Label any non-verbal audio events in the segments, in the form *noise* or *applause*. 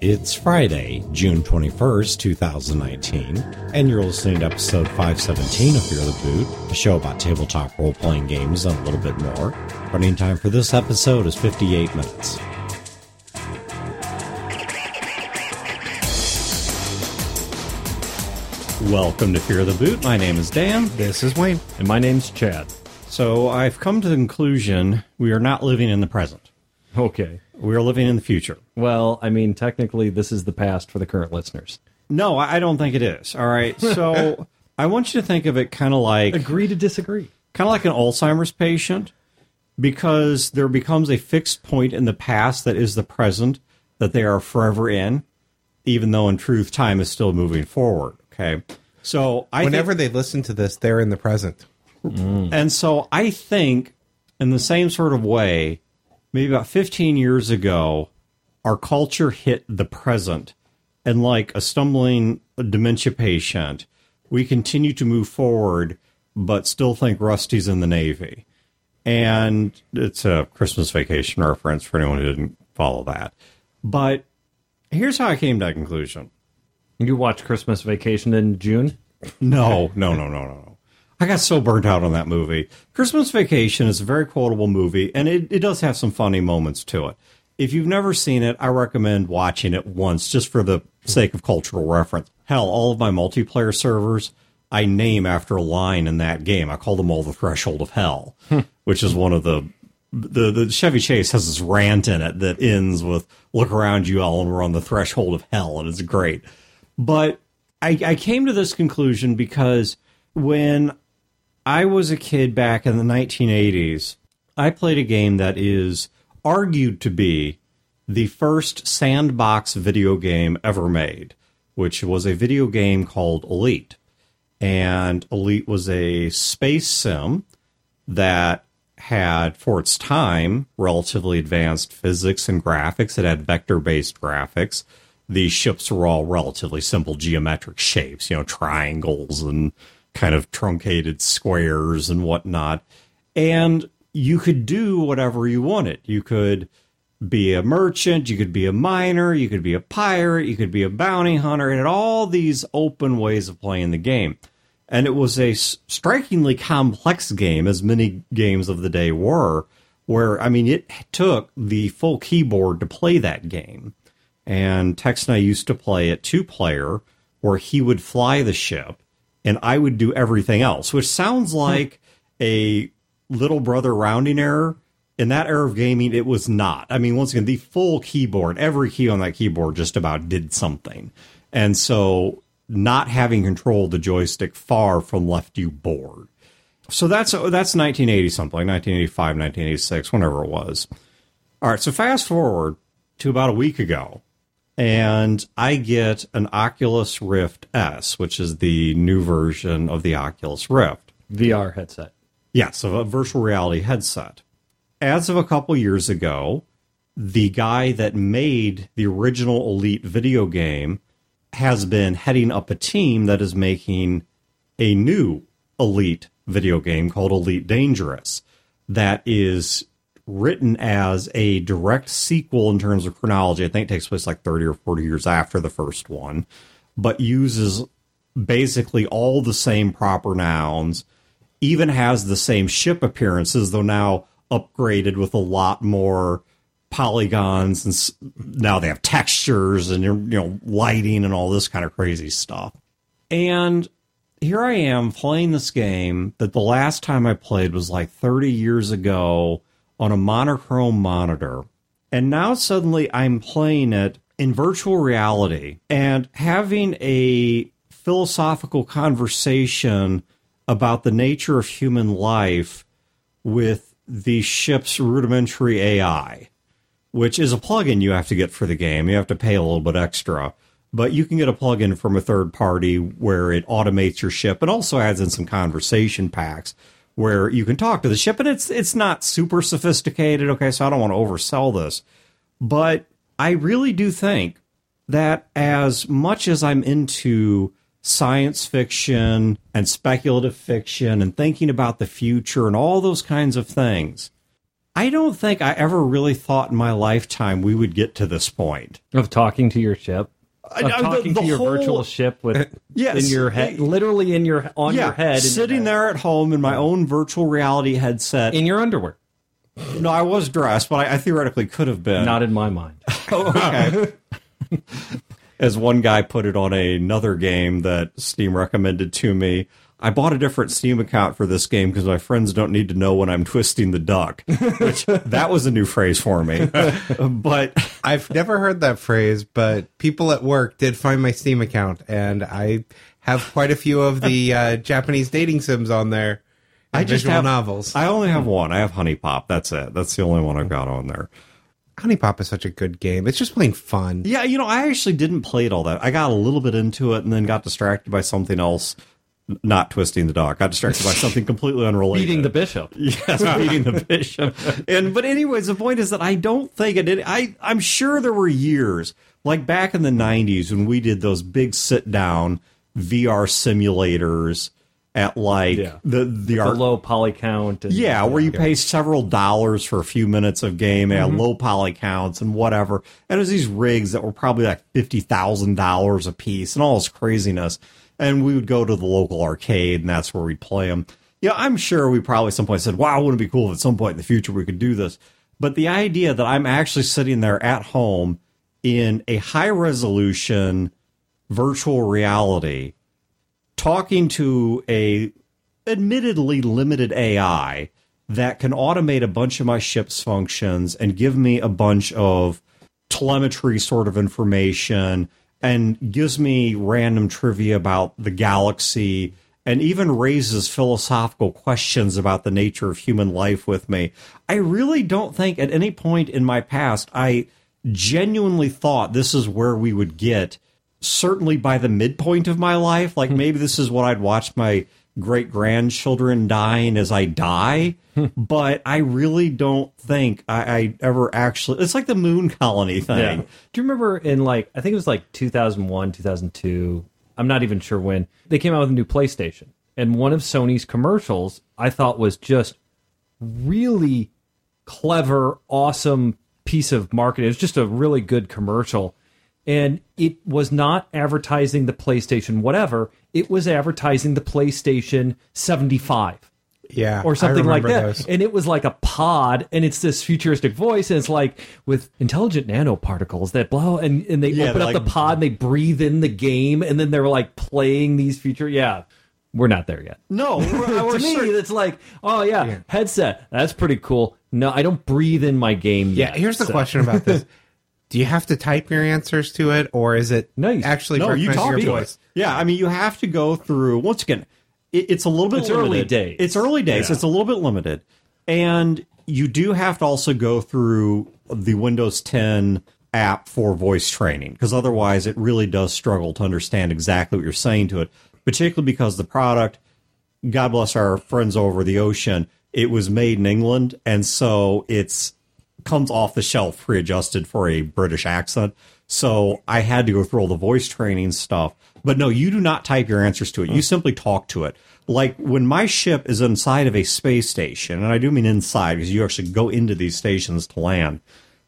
It's Friday, June 21st, 2019, and you're listening to episode 517 of Fear the Boot, a show about tabletop role playing games and a little bit more. Running time for this episode is 58 minutes. Welcome to Fear the Boot. My name is Dan. This is Wayne. And my name's Chad. So I've come to the conclusion we are not living in the present. Okay. We are living in the future. Well, I mean, technically, this is the past for the current listeners. No, I I don't think it is. All right. *laughs* So I want you to think of it kind of like Agree to disagree. kind of like an Alzheimer's patient because there becomes a fixed point in the past that is the present that they are forever in, even though in truth time is still moving forward. Okay. So I think- Whenever they listen to this, they're in the present. and so I think, in the same sort of way, maybe about 15 years ago, our culture hit the present. And like a stumbling dementia patient, we continue to move forward, but still think Rusty's in the Navy. And it's a Christmas vacation reference for anyone who didn't follow that. But here's how I came to that conclusion. You watch Christmas Vacation in June? No, no, no, no, no, no. I got so burnt out on that movie. Christmas Vacation is a very quotable movie, and it, it does have some funny moments to it. If you've never seen it, I recommend watching it once just for the sake of cultural reference. Hell, all of my multiplayer servers I name after a line in that game. I call them all the Threshold of Hell, hmm. which is one of the the the Chevy Chase has this rant in it that ends with "Look around you all, and we're on the threshold of hell," and it's great. But I, I came to this conclusion because when I was a kid back in the 1980s, I played a game that is argued to be the first sandbox video game ever made, which was a video game called Elite. And Elite was a space sim that had, for its time, relatively advanced physics and graphics. It had vector based graphics. The ships were all relatively simple geometric shapes, you know, triangles and kind of truncated squares and whatnot. And you could do whatever you wanted. You could be a merchant, you could be a miner, you could be a pirate, you could be a bounty hunter. Had all these open ways of playing the game. And it was a strikingly complex game, as many games of the day were, where, I mean, it took the full keyboard to play that game. And Tex and I used to play it two player, where he would fly the ship and I would do everything else, which sounds like a little brother rounding error. In that era of gaming, it was not. I mean, once again, the full keyboard, every key on that keyboard just about did something. And so not having control of the joystick far from left you bored. So that's that's 1980 something, 1985, 1986, whenever it was. All right, so fast forward to about a week ago, and I get an Oculus Rift S, which is the new version of the Oculus Rift. VR headset. Yes, of a virtual reality headset. As of a couple years ago, the guy that made the original Elite video game has been heading up a team that is making a new Elite video game called Elite Dangerous that is written as a direct sequel in terms of chronology. I think it takes place like 30 or 40 years after the first one, but uses basically all the same proper nouns, even has the same ship appearances, though now upgraded with a lot more polygons and now they have textures and you know lighting and all this kind of crazy stuff. And here I am playing this game that the last time I played was like 30 years ago on a monochrome monitor. And now suddenly I'm playing it in virtual reality and having a philosophical conversation about the nature of human life with the ship's rudimentary AI, which is a plugin you have to get for the game. You have to pay a little bit extra, but you can get a plugin from a third party where it automates your ship and also adds in some conversation packs where you can talk to the ship. And it's it's not super sophisticated. Okay, so I don't want to oversell this, but I really do think that as much as I'm into science fiction and speculative fiction and thinking about the future and all those kinds of things, I don't think I ever really thought in my lifetime we would get to this point. Of talking to your ship. Of I- I- the- talking the to your whole- virtual ship with eh, Yes. in your head, eh, literally in your on yeah, your head, in your sitting head, there at home in my own virtual reality headset. in your underwear. no, I was dressed, but I, I theoretically could have been. Not in my mind. *laughs* Oh, okay. *laughs* As one guy put it on another game that Steam recommended to me, I bought a different Steam account for this game because my friends don't need to know when I'm *laughs* twisting the duck. Which *laughs* that was a new phrase for me. *laughs* but I've never heard that phrase, but people at work did find my Steam account, and I have quite a few of the uh, Japanese dating sims on there. I just have novels. I only have one. I have HuniePop. That's it. That's the only one I've got on there. HuniePop is such a good game. It's just plain fun. Yeah, you know, I actually didn't play it all that. I got a little bit into it and then got distracted by something else. Not twisting the dog. Got distracted by something *laughs* completely unrelated. Beating the bishop. *laughs* Yes, beating the bishop. And but anyways, the point is that I don't think it. Did, I I'm sure there were years like back in the '90s when we did those big sit down VR simulators at like Yeah. the the, art. low poly count. And, Yeah, where you pay several dollars for a few minutes of game at mm-hmm. low poly counts and whatever. And it was these rigs that were probably like fifty thousand dollars a piece and all this craziness. And we would go to the local arcade and that's where we'd play them. Yeah, I'm sure we probably some point said, "Wow, wouldn't it be cool if at some point in the future we could do this?" But the idea that I'm actually sitting there at home in a high resolution virtual reality talking to a admittedly limited AI that can automate a bunch of my ship's functions and give me a bunch of telemetry sort of information and gives me random trivia about the galaxy and even raises philosophical questions about the nature of human life with me. I really don't think at any point in my past I genuinely thought this is where we would get certainly by the midpoint of my life like hmm. maybe this is what I'd watch my great grandchildren dying as I die hmm. but I really don't think I, I ever actually it's like the moon *laughs* colony thing Yeah. Do you remember in like I think it was like 2001, 2002. I'm not even sure when they came out with a new PlayStation, and one of Sony's commercials I thought was just really clever, awesome piece of marketing. It was just a really good commercial. And it was not advertising the PlayStation whatever, it was advertising the PlayStation 75 Yeah, or something like that. those. And it was like a pod, and it's this futuristic voice, and it's like with intelligent nanoparticles that blow, and, and they Yeah, open up like- the pod, and they breathe in the game, and then they're like playing these future. Yeah, we're not there yet. no *laughs* to me, it's like, oh yeah, headset, that's pretty cool. No, I don't breathe in my game. Yeah, yet, here's the so- question about this: *laughs* Do you have to type your answers to it, or is it No, you- actually no you recognize talk your to voice? it yeah I mean you have to go through once again it, it's a little bit It's early limited. days. it's early days Yeah. it's a little bit limited and you do have to also go through the Windows 10 app for voice training because otherwise it really does struggle to understand exactly what you're saying to it particularly because the product God bless our friends over the ocean. It was made in England, and so it's comes off the shelf pre-adjusted for a British accent. So I had to go through all the voice training stuff. But no, you do not type your answers to it. You mm. simply talk to it. Like when my ship is inside of a space station, and I do mean inside because you actually go into these stations to land.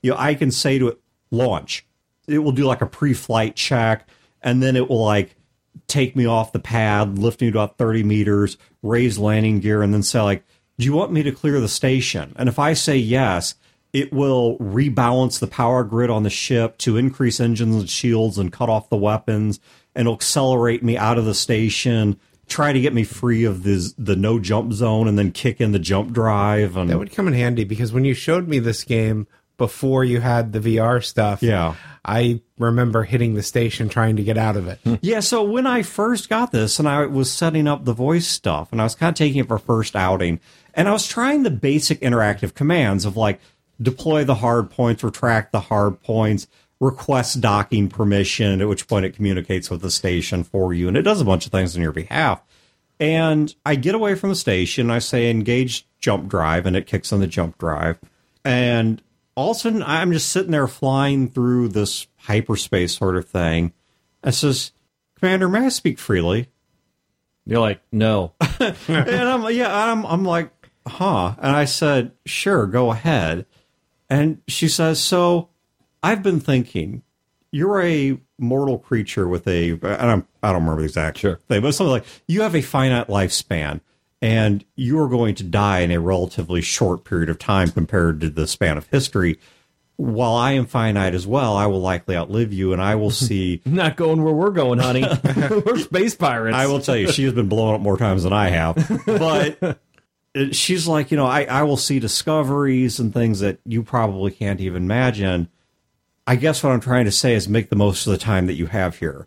You know, I can say to it, launch. It will do like a pre-flight check, and then it will like take me off the pad, lift me about 30 meters, raise landing gear, and then say, like, do you want me to clear the station? And if I say yes, it will rebalance the power grid on the ship to increase engines and shields and cut off the weapons, and it'll accelerate me out of the station, try to get me free of this, the no jump zone, and then kick in the jump drive. And That would come in handy because when you showed me this game before you had the VR stuff, Yeah. I remember hitting the station trying to get out of it. *laughs* Yeah, so when I first got this and I was setting up the voice stuff and I was kind of taking it for first outing and I was trying the basic interactive commands of like deploy the hard points, retract the hard points, request docking permission, at which point it communicates with the station for you and it does a bunch of things on your behalf. And I get away from the station, I say engage jump drive and it kicks on the jump drive. And all of a sudden I'm just sitting there flying through this hyperspace sort of thing. I says, Commander, may I speak freely? You're like, no, *laughs* *laughs* and I'm yeah, I'm I'm like, huh. And I said, sure, go ahead. And she says, so I've been thinking, you're a mortal creature with a, I don't, I don't remember the exact Sure. thing, but something like you have a finite lifespan and you are going to die in a relatively short period of time compared to the span of history. While I am finite as well, I will likely outlive you and I will *laughs* see Not going where we're going, honey. *laughs* we're space pirates. I will tell you, she has been blown up more times than I have. *laughs* But she's like, you know, I, I will see discoveries and things that you probably can't even imagine. I guess what I'm trying to say is make the most of the time that you have here.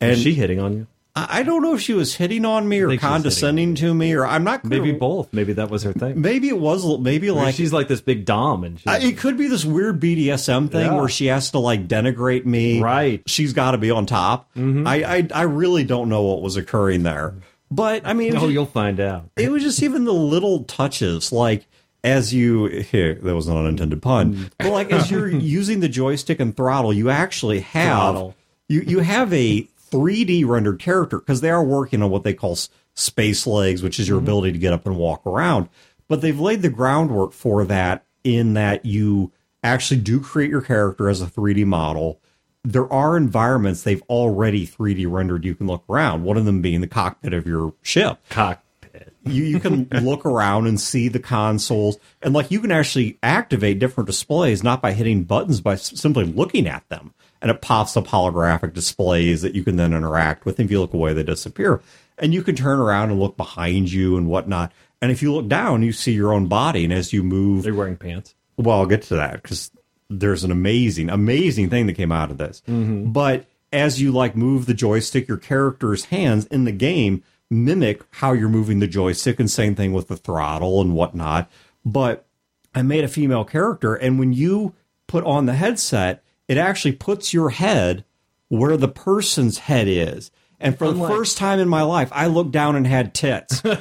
And Is she hitting on you? I I don't know if she was hitting on me or think she was condescending to me, or I'm not clear. Maybe both. Maybe that was her thing. Maybe it was. Maybe Like she's like this big dom, and she's, I- it could be this weird BDSM thing Yeah. where she has to like denigrate me. Right. Mm-hmm. She's got to be on top. I, I I really don't know what was occurring there, but I mean, oh, just- you'll find out. it was just even the little touches, like as you here, that was not an unintended pun, mm. but like as you're *laughs* using the joystick and throttle, you actually have Throttle. you you have a 3D rendered character because they are working on what they call space legs, which is your mm-hmm. ability to get up and walk around. But they've laid the groundwork for that in that you actually do create your character as a 3D model. There are environments they've already 3D rendered you can look around, one of them being the cockpit of your ship Cockpit. you, you can *laughs* look around and see the consoles and like you can actually activate different displays not by hitting buttons by simply looking at them and it pops up holographic displays that you can then interact with if you look away they disappear and you can turn around and look behind you and whatnot and if you look down you see your own body and as you move They're wearing pants. well, I'll get to that because there's an amazing, amazing thing that came out of this. Mm-hmm. But as you like move the joystick, your character's hands in the game mimic how you're moving the joystick, and same thing with the throttle and whatnot. But I made a female character, and when you put on the headset, it actually puts your head where the person's head is. And for the first time in my life, I looked down and had tits. *laughs* and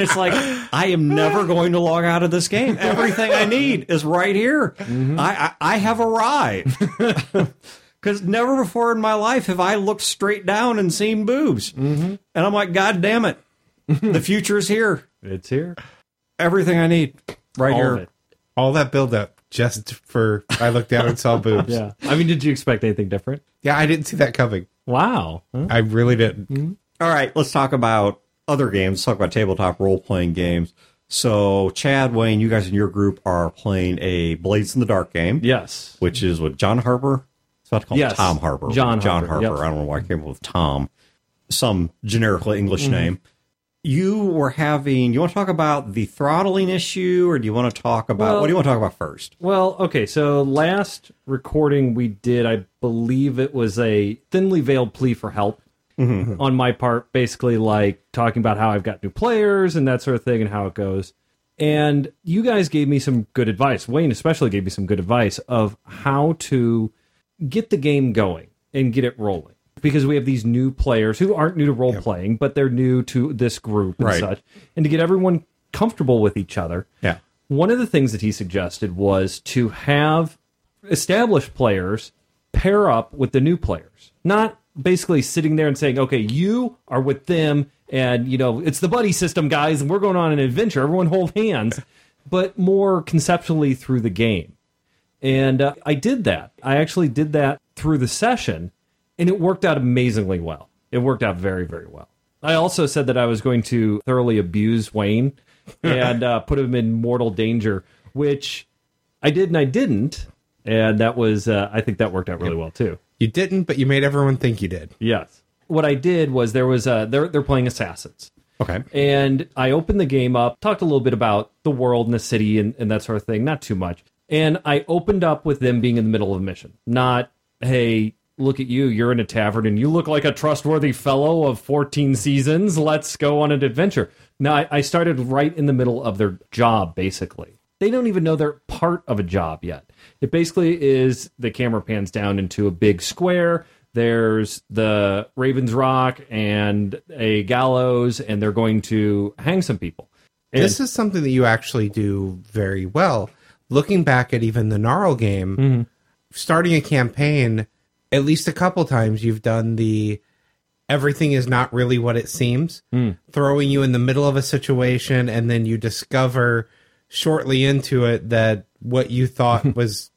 it's like I am never going to log out of this game. Everything I need is right here. Mm-hmm. I, I I have arrived. *laughs* Because never before in my life have I looked straight down and seen boobs. Mm-hmm. And I'm like, God damn it, the future is here. It's here. Everything I need right All here. of it. All that build up just for I looked down and saw boobs. *laughs* Yeah. I mean, did you expect anything different? Yeah, I didn't see that coming. Wow. Huh? I really didn't. All right, let's talk about other games. Let's talk about tabletop role playing games. So, Chad, Wayne, you guys in your group are playing a Blades in the Dark game. Yes. which is what John Harper. It's about to call Yes. Tom Harper. John John Harper, Harper. yep. I don't know why I came up with Tom. Some generically English Mm-hmm. name. You were having. You want to talk about the throttling issue, or do you want to talk about Well- what do you want to talk about first? Well, okay. So last recording we did, I believe it was a thinly veiled plea for help mm-hmm. on my part, basically like talking about how I've got new players and that sort of thing and how it goes. And you guys gave me some good advice. Wayne especially gave me some good advice of how to get the game going and get it rolling. Because we have these new players who aren't new to role playing, but they're new to this group and Right. such. And to get everyone comfortable with each other. Yeah. One of the things that he suggested was to have established players pair up with the new players. Not basically sitting there and saying, okay, you are with them and, you know, it's the buddy system, guys, and we're going on an adventure. Everyone hold hands, but more conceptually through the game. And uh, I did that. I actually did that through the session, and it worked out amazingly well. It worked out very, very well. I also said that I was going to thoroughly abuse Wayne *laughs* and uh, put him in mortal danger, which I did and I didn't. And that was, uh, I think that worked out really well too. You didn't, but you made everyone think you did. Yes. What I did was there was, uh, they're, they're playing Assassins. Okay. And I opened the game up, talked a little bit about the world and the city and, and that sort of thing, not too much. And I opened up with them being in the middle of a mission, not, hey, look at you, you're in a tavern and you look like a trustworthy fellow of 14 seasons. Let's go on an adventure. Now, I, I started right in the middle of their job, basically. They don't even know they're part of a job yet. It basically is the camera pans down into a big square. There's the Ravens Rock and a gallows, and they're going to hang some people. And this is something that you actually do very well. Looking back at even the Gnarl game, Mm-hmm. starting a campaign, at least a couple times you've done the everything is not really what it seems, hmm. throwing you in the middle of a situation, and then you discover shortly into it that what you thought *laughs* was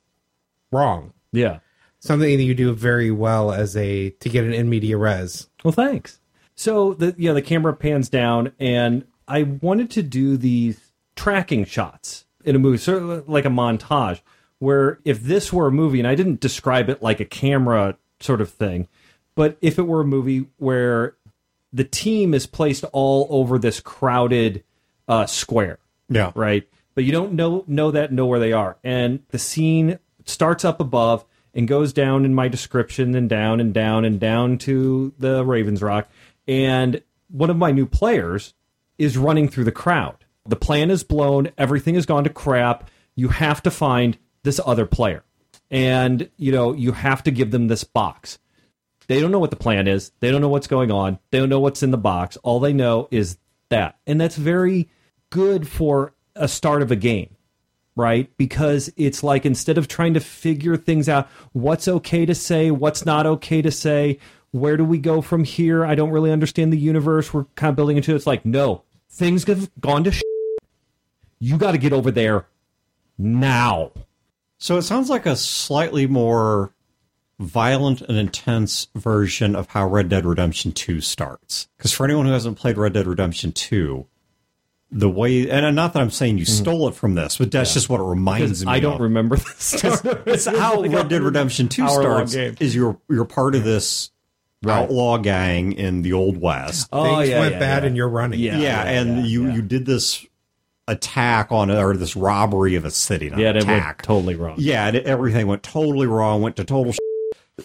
wrong. Yeah. Something that you do very well as a to get an in media res. Well, thanks. So the yeah, the camera pans down, and I wanted to do these tracking shots in a movie, sort of like a montage, where if this were a movie, and I didn't describe it like a camera sort of thing, but if it were a movie where the team is placed all over this crowded uh, square, Yeah. right? But you don't know know that know where they are. And the scene starts up above and goes down in my description and down and down and down to the Ravens Rock. And one of my new players is running through the crowd. The plan is blown, everything has gone to crap. You have to find this other player. And you know, you have to give them this box. They don't know what the plan is. They don't know what's going on. They don't know what's in the box. All they know is that. And that's very good for a start of a game, right? Because it's like instead of trying to figure things out, what's okay to say, what's not okay to say, where do we go from here? I don't really understand the universe we're kind of building into. It's like, no, things have gone to shit. You got to get over there now. So it sounds like a slightly more violent and intense version of how Red Dead Redemption 2 starts. Because for anyone who hasn't played Red Dead Redemption 2, the way, and not that I'm saying you mm-hmm. stole it from this, but that's just what it reminds me of. I don't of. remember this. *laughs* start. It's how *laughs* like Red Dead Redemption 2 starts is you're, you're part of this outlaw gang in the Old West. Oh, Things yeah, went yeah, bad yeah. and you're running. Yeah. yeah, and you, you did this attack on, or this robbery of a city, not Yeah, that went totally wrong. Yeah, and everything went totally wrong. Went to total. Sh-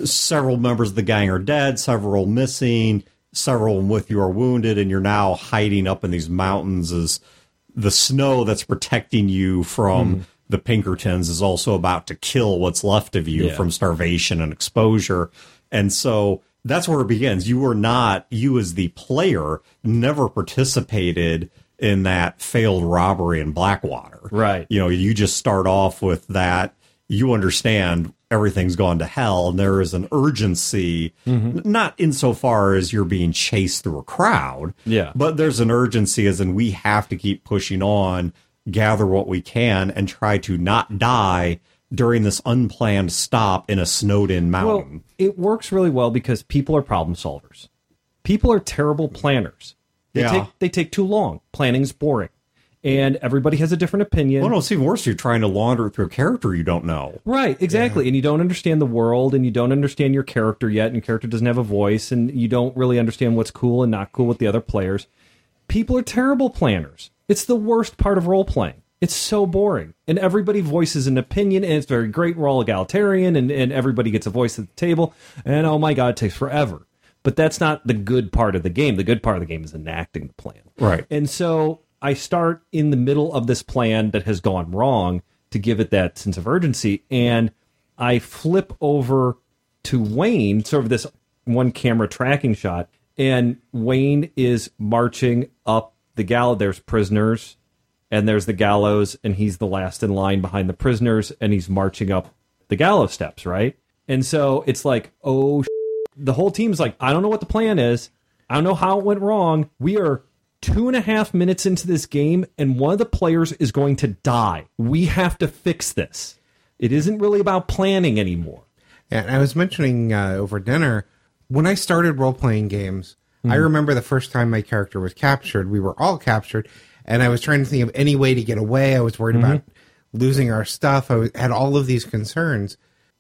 several members of the gang are dead. Several missing. Several with you are wounded, and you're now hiding up in these mountains. As the snow that's protecting you from mm-hmm. the Pinkertons is also about to kill what's left of you Yeah. from starvation and exposure. And so that's where it begins. You were not you as the player never participated in that failed robbery in Blackwater Right. you know you just start off with that you understand everything's gone to hell and there is an urgency n- not insofar as you're being chased through a crowd Yeah. but there's an urgency as in we have to keep pushing on gather what we can and try to not die during this unplanned stop in a snowed in Well, mountain it works really well because people are problem solvers. People are terrible planners. They Yeah. take they take too long. Planning's boring. And everybody has a different opinion. well no it's even worse you're trying to launder it through a character you don't know Right, exactly. And you don't understand the world and you don't understand your character yet, and your character doesn't have a voice, and you don't really understand what's cool and not cool with the other players. People are terrible planners. It's the worst part of role playing. It's so boring. And everybody voices an opinion, and it's very great. We're all egalitarian, and, and everybody gets a voice at the table. And oh my God, it takes forever. But that's not the good part of the game. The good part of the game is enacting the plan. Right. And so I start in the middle of this plan that has gone wrong to give it that sense of urgency. And I flip over to Wayne, sort of this one camera tracking shot. And Wayne is marching up the gallows. There's prisoners, and there's the gallows, and he's the last in line behind the prisoners, and he's marching up the gallows steps, right? And so it's like, oh, the whole team's like, I don't know what the plan is. I don't know how it went wrong. We are two and a half minutes into this game, and one of the players is going to die. We have to fix this. It isn't really about planning anymore. And I was mentioning uh, over dinner when I started role playing games. I remember the first time my character was captured. We were all captured, and I was trying to think of any way to get away. I was worried about losing our stuff. I had all of these concerns.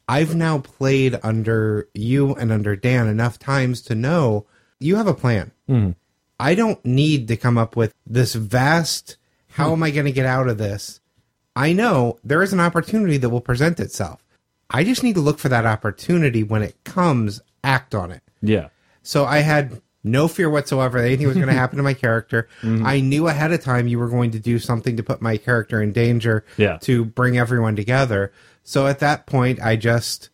I've now played under you and under Dan enough times to know you have a plan. Hmm. I don't need to come up with this vast. How am I going to get out of this? I know there is an opportunity that will present itself. I just need to look for that opportunity when it comes, act on it. Yeah. So I had no fear whatsoever that anything was going *laughs* to happen to my character. Mm-hmm. I knew ahead of time you were going to do something to put my character in danger Yeah. to bring everyone together. So at that point, I just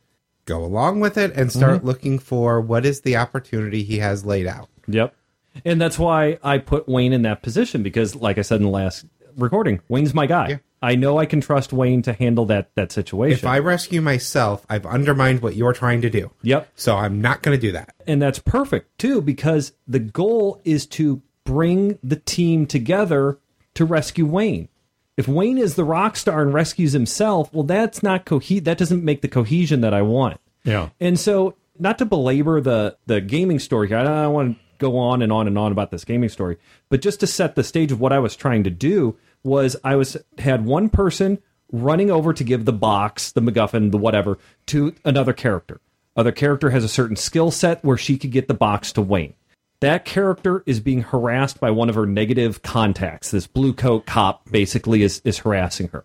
go along with it and start mm-hmm. looking for what is the opportunity he has laid out. Yep. And that's why I put Wayne in that position because, like I said in the last recording, Wayne's my guy. I know I can trust Wayne to handle that that situation. If I rescue myself, I've undermined what you're trying to do. yep. So I'm not going to do that. And that's perfect too, because the goal is to bring the team together to rescue Wayne. If Wayne is the rock star and rescues himself, well, that's not cohe. That doesn't make the cohesion that I want. Yeah. And so, not to belabor the the gaming story here, I don't, I don't want to go on and on and on about this gaming story, but just to set the stage of what I was trying to do was I was had one person running over to give the box, the MacGuffin, the whatever, to another character. Other character has a certain skill set where she could get the box to Wayne. That character is being harassed by one of her negative contacts. This blue coat cop basically is, is harassing her.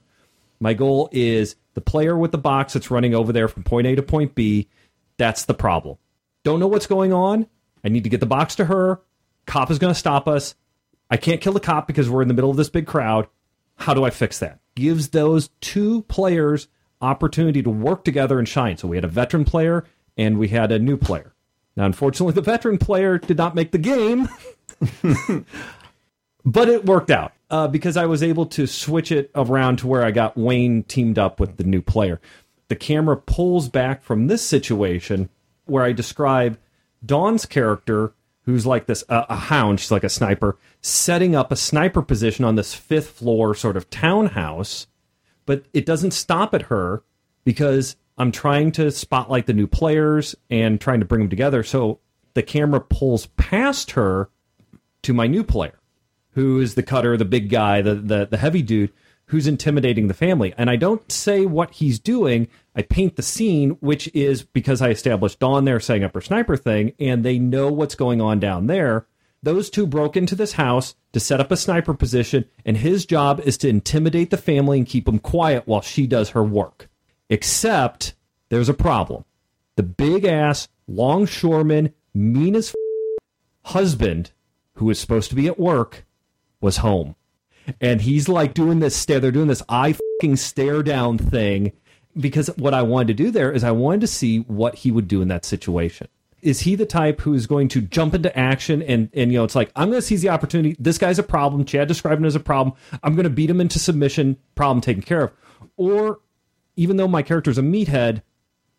My goal is the player with the box that's running over there from point A to point B. That's the problem. Don't know what's going on. I need to get the box to her. Cop is going to stop us. I can't kill the cop because we're in the middle of this big crowd. How do I fix that? Gives those two players opportunity to work together and shine. So we had a veteran player and we had a new player. Now, unfortunately, the veteran player did not make the game, *laughs* but it worked out uh, because I was able to switch it around to where I got Wayne teamed up with the new player. The camera pulls back from this situation where I describe Dawn's character, who's like this uh, a hound, she's like a sniper, setting up a sniper position on this fifth floor sort of townhouse, but it doesn't stop at her because I'm trying to spotlight the new players and trying to bring them together. So the camera pulls past her to my new player, who is the cutter, the big guy, the, the, the heavy dude who's intimidating the family. And I don't say what he's doing. I paint the scene, which is because I established Dawn there setting up her sniper thing, and they know what's going on down there. Those two broke into this house to set up a sniper position, and his job is to intimidate the family and keep them quiet while she does her work. Except there's a problem. The big ass longshoreman, mean as f- husband, who is supposed to be at work, was home. And he's like doing this stare. They're doing this eye fucking stare down thing because what I wanted to do there is I wanted to see what he would do in that situation. Is he the type who is going to jump into action and and you know it's like I'm going to seize the opportunity. This guy's a problem. Chad described him as a problem. I'm going to beat him into submission. Problem taken care of. Or even though my character's a meathead,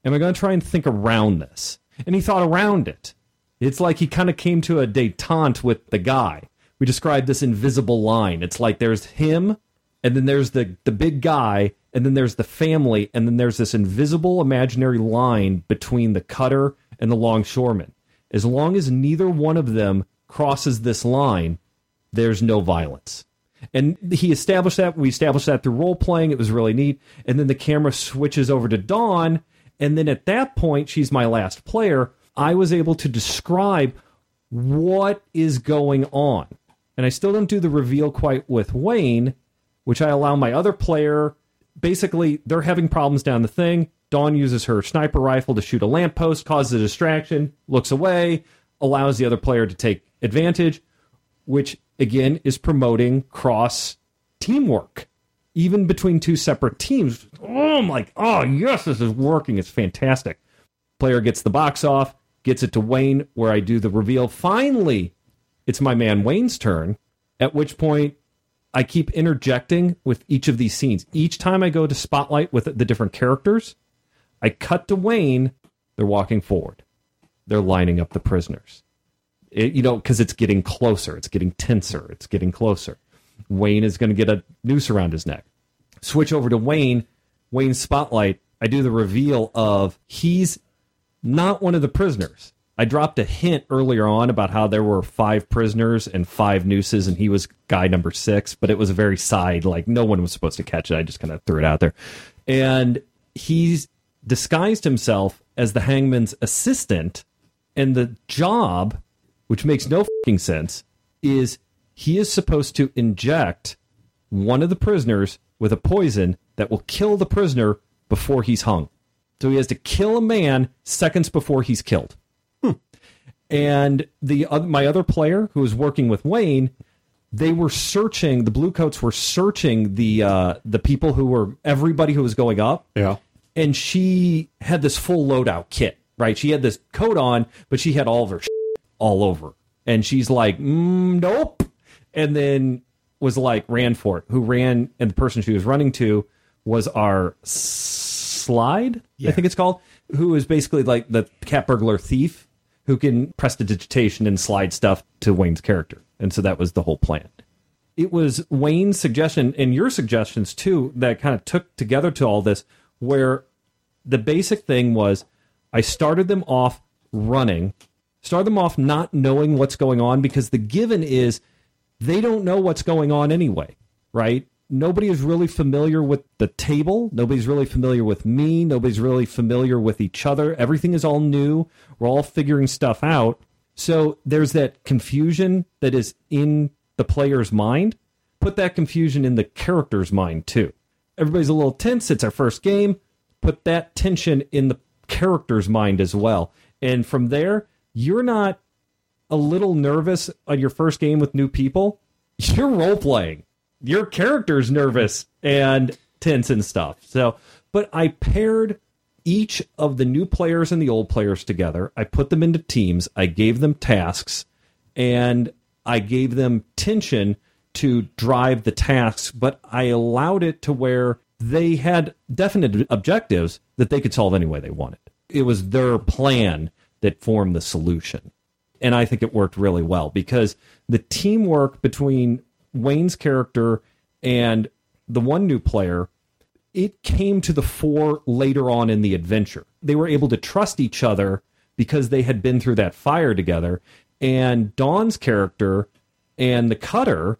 am I going to try and think around this? And he thought around it. It's like he kind of came to a detente with the guy. We described this invisible line. It's like there's him, and then there's the the big guy, and then there's the family, and then there's this invisible imaginary line between the cutter and the longshoreman. As long as neither one of them crosses this line, there's no violence. And he established that. We established that through role playing. It was really neat. And then the camera switches over to Dawn. And then at that point, she's my last player. I was able to describe what is going on. And I still don't do the reveal quite with Wayne, which I allow my other player. Basically, they're having problems down the thing. Dawn uses her sniper rifle to shoot a lamppost, causes a distraction, looks away, allows the other player to take advantage, which again is promoting cross teamwork, even between two separate teams. Oh, I'm like, oh, yes, this is working. It's fantastic. Player gets the box off, gets it to Wayne, where I do the reveal. Finally, it's my man Wayne's turn, at which point I keep interjecting with each of these scenes. Each time I go to spotlight with the different characters, I cut to Wayne. They're walking forward. They're lining up the prisoners. It, you know, because it's getting closer. It's getting tenser. It's getting closer. Wayne is going to get a noose around his neck. Switch over to Wayne. Wayne spotlight. I do the reveal of he's not one of the prisoners. I dropped a hint earlier on about how there were five prisoners and five nooses, and he was guy number six, but it was a very side, like no one was supposed to catch it. I just kind of threw it out there. And he's disguised himself as the hangman's assistant, and the job, which makes no fucking sense, is he is supposed to inject one of the prisoners with a poison that will kill the prisoner before he's hung. So he has to kill a man seconds before he's killed. And the oth- my other player who was working with Wayne, they were searching. The Bluecoats were searching the uh, the people who were everybody who was going up. Yeah. And she had this full loadout kit, right? She had this coat on, but she had all of her all over. And she's like, mm, nope. And then was like ran for it, who ran, and the person she was running to was our slide, I think it's called, who is basically like the cat burglar thief who can prestidigitation and slide stuff to Wayne's character. And so that was the whole plan. It was Wayne's suggestion and your suggestions too that kind of took together to all this, where the basic thing was I started them off running, started them off not knowing what's going on because the given is they don't know what's going on anyway, right? Nobody is really familiar with the table. Nobody's really familiar with me. Nobody's really familiar with each other. Everything is all new. We're all figuring stuff out. So there's that confusion that is in the player's mind. Put that confusion in the character's mind too. Everybody's a little tense. It's our first game. Put that tension in the character's mind as well. And from there, you're not a little nervous on your first game with new people. You're role playing. Your character's nervous and tense and stuff. So, but I paired each of the new players and the old players together. I put them into teams. I gave them tasks and I gave them tension to drive the tasks, but I allowed it to where they had definite objectives that they could solve any way they wanted. It was their plan that form the solution. And I think it worked really well because the teamwork between Wayne's character and the one new player, it came to the fore later on in the adventure. They were able to trust each other because they had been through that fire together. And Dawn's character and the cutter,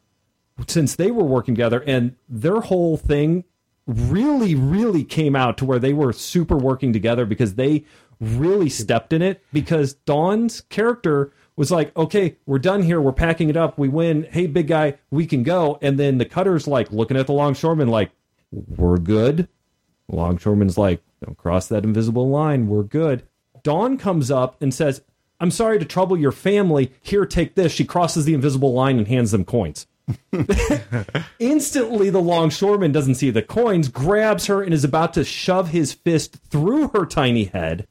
since they were working together, and their whole thing really, really came out to where they were super working together because they really stepped in it. Because Dawn's character was like, okay, we're done here. We're packing it up. We win. Hey, big guy, we can go. And then the cutter's like looking at the longshoreman, like, we're good. Longshoreman's like, don't cross that invisible line. We're good. Dawn comes up and says, I'm sorry to trouble your family. Here, take this. She crosses the invisible line and hands them coins. *laughs* Instantly, the longshoreman doesn't see the coins, grabs her, and is about to shove his fist through her tiny head.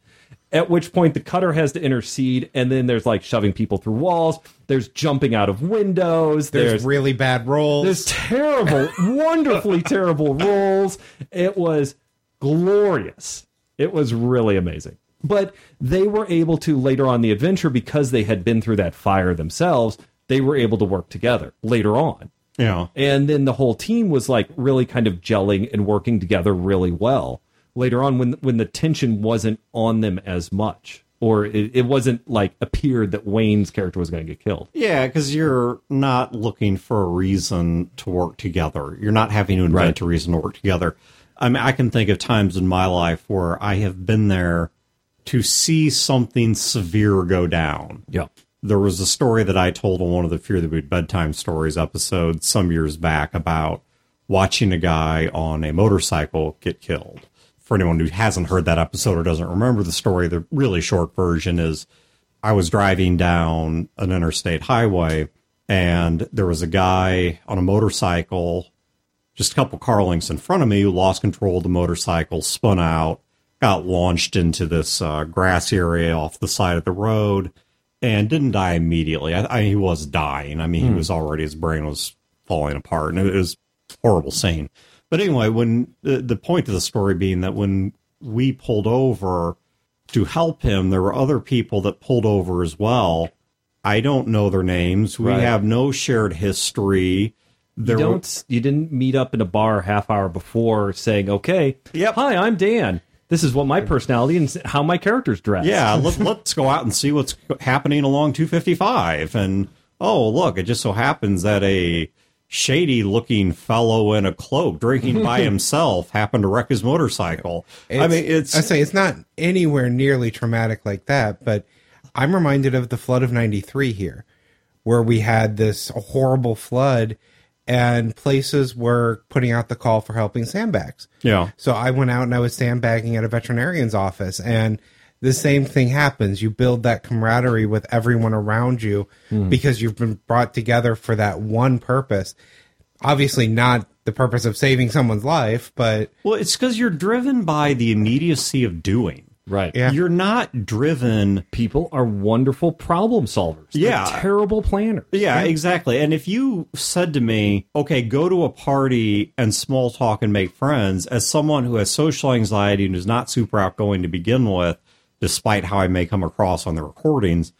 At which point, the cutter has to intercede, and then there's like shoving people through walls. There's jumping out of windows. There's, There's, really bad rolls. there's terrible, wonderfully *laughs* terrible rolls. It was glorious. It was really amazing. But they were able to later on the adventure because they had been through that fire themselves. They were able to work together later on. Yeah. And then the whole team was like really kind of gelling and working together really well later on when when the tension wasn't on them as much or it, it wasn't like appeared that Wayne's character was going to get killed. Yeah, because you're not looking for a reason to work together. You're not having to invent Right. a reason to work together. I mean, I can think of times in my life where I have been there to see something severe go down. Yeah. There was a story that I told on one of the Fear the Boot Bedtime Stories episodes some years back about watching a guy on a motorcycle get killed. For anyone who hasn't heard that episode or doesn't remember the story, the really short version is I was driving down an interstate highway and there was a guy on a motorcycle just a couple car lengths in front of me who lost control of the motorcycle, spun out, got launched into this uh, grass area off the side of the road, and didn't die immediately. I, I he was dying. I mean, he was already his brain was falling apart, and it was a horrible scene. But anyway, when the, the point of the story being that when we pulled over to help him, there were other people that pulled over as well. I don't know their names. We Right. have no shared history. There You don't you didn't meet up in a bar a half hour before saying, "Okay, Yep. hi, I'm Dan. This is what my personality and how my character's dressed." yeah, let, *laughs* let's go out and see what's happening along 255. And oh, look, it just so happens that a shady looking fellow in a cloak drinking by *laughs* himself happened to wreck his motorcycle. I mean, it's I say it's not anywhere nearly traumatic like that, but I'm reminded of the flood of '93 here, where we had this horrible flood, and places were putting out the call for helping sandbags. yeah. So I went out and I was sandbagging at a veterinarian's office, and the same thing happens. You build that camaraderie with everyone around you hmm. because you've been brought together for that one purpose. Obviously, not the purpose of saving someone's life, but Well, it's because you're driven by the immediacy of doing. Right. Yeah. You're not driven People are wonderful problem solvers. They're Yeah. terrible planners. Yeah, exactly. And if you said to me, okay, go to a party and small talk and make friends, as someone who has social anxiety and is not super outgoing to begin with, despite how I may come across on the recordings.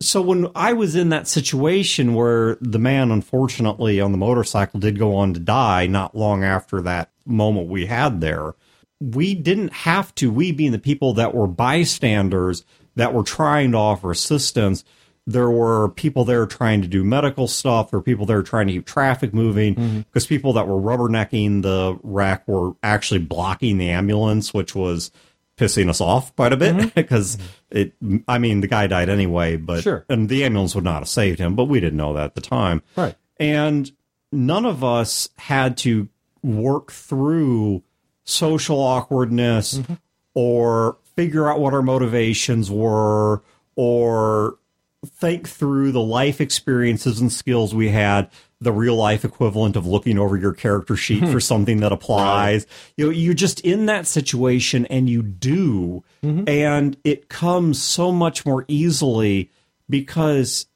So when I was in that situation where the man, unfortunately, on the motorcycle did go on to die not long after that moment we had there, we didn't have to, we being the people that were bystanders that were trying to offer assistance, there were people there trying to do medical stuff. There were people there trying to keep traffic moving mm-hmm. because people that were rubbernecking the wreck were actually blocking the ambulance, which was pissing us off quite a bit mm-hmm. *laughs* because mm-hmm. it, I mean, the guy died anyway, but, Sure. and the ambulance would not have saved him, but we didn't know that at the time. Right. And none of us had to work through social awkwardness mm-hmm. or figure out what our motivations were or think through the life experiences and skills we had the real life equivalent of looking over your character sheet for hmm. something that applies. You know you're just in that situation and you do. Mm-hmm. And it comes so much more easily because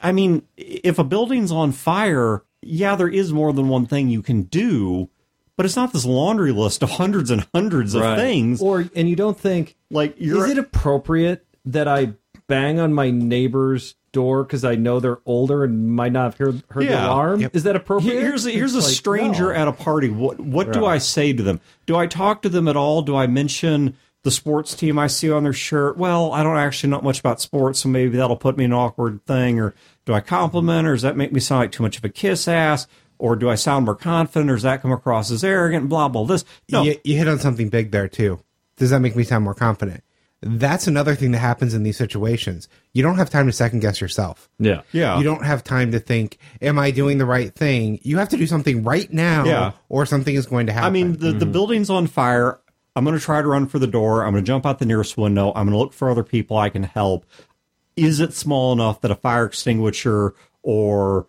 I mean, if a building's on fire, yeah, there is more than one thing you can do, but it's not this laundry list of hundreds and hundreds of things. Or and you don't think like you're is it appropriate that I bang on my neighbor's door because I know they're older and might not have heard, heard the alarm? Yep. Is that appropriate? here's a, here's a like, stranger no. at a party. What what do I say to them? Do I talk to them at all? Do I mention the sports team I see on their shirt? Well, I don't actually know much about sports, so maybe that'll put me in an awkward thing. Or do I compliment, or does that make me sound like too much of a kiss ass? Or do I sound more confident, or does that come across as arrogant? Blah blah. This no, You, you hit on something big there too. Does that make me sound more confident? That's another thing that happens in these situations. You don't have time to second guess yourself. Yeah. yeah, You don't have time to think, "Am I doing the right thing?" You have to do something right now, Yeah. or something is going to happen. I mean, the, the mm-hmm. building's on fire. I'm going to try to run for the door. I'm going to jump out the nearest window. I'm going to look for other people I can help. Is it small enough that a fire extinguisher or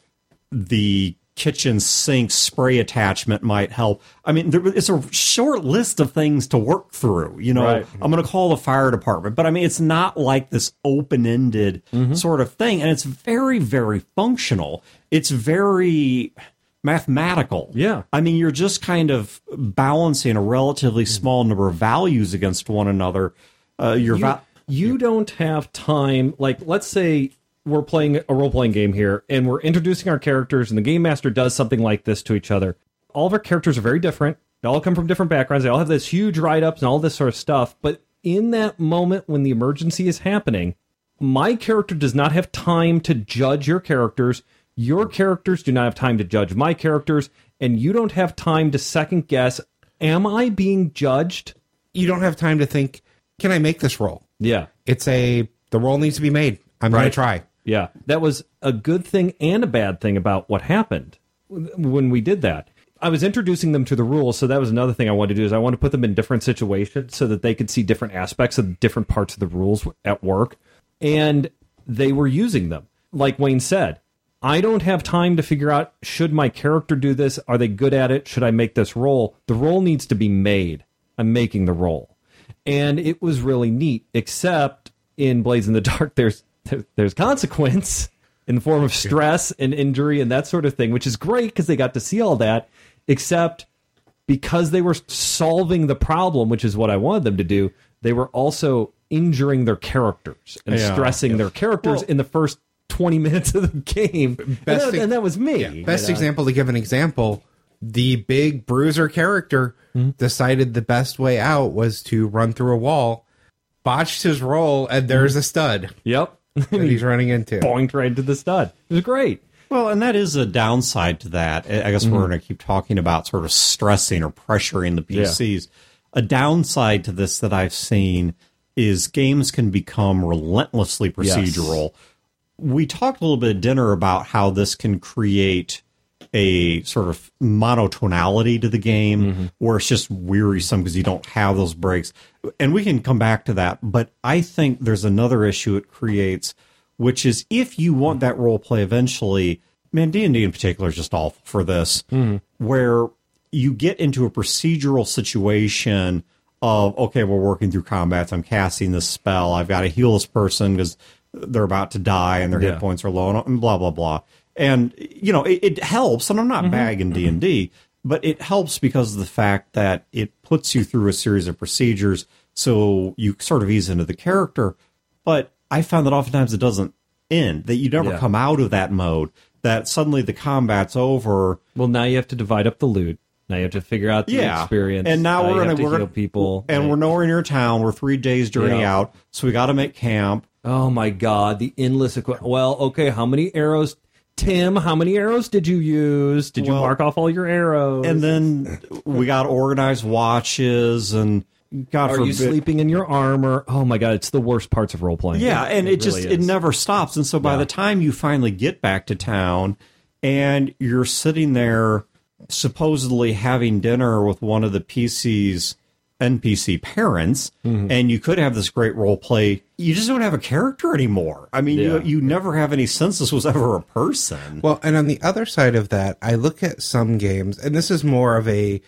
the kitchen sink spray attachment might help? I mean, there, it's a short list of things to work through. You know, Right. I'm going to call the fire department, but I mean, it's not like this open ended sort of thing. And it's very, very functional. It's very mathematical. Yeah. I mean, you're just kind of balancing a relatively small number of values against one another. Uh, your you, va- you don't have time like let's say we're playing a role-playing game here and we're introducing our characters and the game master does something like this to each other. All of our characters are very different. They all come from different backgrounds. They all have this huge write-ups and all this sort of stuff. But in that moment when the emergency is happening my character does not have time to judge your characters. Your characters do not have time to judge my characters and you don't have time to second guess am i being judged? You don't have time to think, "Can I make this roll?" yeah. It's a the roll needs to be made. I'm going to try. Yeah, that was a good thing and a bad thing about what happened when we did that. I was introducing them to the rules, so that was another thing I wanted to do is I wanted to put them in different situations so that they could see different aspects of different parts of the rules at work, and they were using them. Like Wayne said, I don't have time to figure out should my character do this? Are they good at it? Should I make this roll? The roll needs to be made. I'm making the roll, and it was really neat. Except in Blades in the *laughs* Dark, there's there, there's consequence in the form of stress and injury and that sort of thing, which is great because they got to see all that. Except because they were solving the problem, which is what I wanted them to do, they were also injuring their characters and Yeah. stressing their characters Well- in the first 20 minutes of the game. And that, and that was me. you Best know? example to give an example, the big bruiser character Hmm? decided the best way out was to run through a wall, botched his roll, and there's a stud Yep. *laughs* that he's running into. Boinked right to the stud. It was great. Well, and that is a downside to that. I guess we're mm. going to keep talking about sort of stressing or pressuring the PCs. A downside to this that I've seen is games can become relentlessly procedural. We talked a little bit at dinner about how this can create a sort of monotonality to the game mm-hmm. where it's just wearisome because you don't have those breaks. And we can come back to that. But I think there's another issue it creates, which is if you want that role play eventually, man, D&D in particular is just awful for this, mm-hmm. where you get into a procedural situation of okay, we're working through combats. I'm casting this spell. I've got to heal this person because they're about to die and their Yeah. hit points are low, and blah blah blah. And you know, it, it helps. And I'm not mm-hmm. bagging mm-hmm. D and D, but it helps because of the fact that it puts you through a series of procedures, so you sort of ease into the character. But I found that oftentimes it doesn't end. That you never Yeah. come out of that mode. That suddenly the combat's over. Well, now you have to divide up the loot. Now you have to figure out the Yeah. experience. And now you we're gonna- to we're heal people, and we're nowhere near town. We're three days journey Yeah. out, so we got to make camp. Oh my god, the endless equi- Well, okay, how many arrows Tim, how many arrows did you use? Did you Well- mark off all your arrows? And then we got organized watches, and God are forbid, you sleeping in your armor? Oh my god, it's the worst parts of role playing. Yeah, and it, just really it is. never stops. And so by the time you finally get back to town, and you're sitting there supposedly having dinner with one of the PC's NPC parents, Mm-hmm. and you could have this great role play. You just don't have a character anymore. I mean, Yeah. you you never have any sense this was ever a person. Well, and on the other side of that, I look at some games, and this is more of a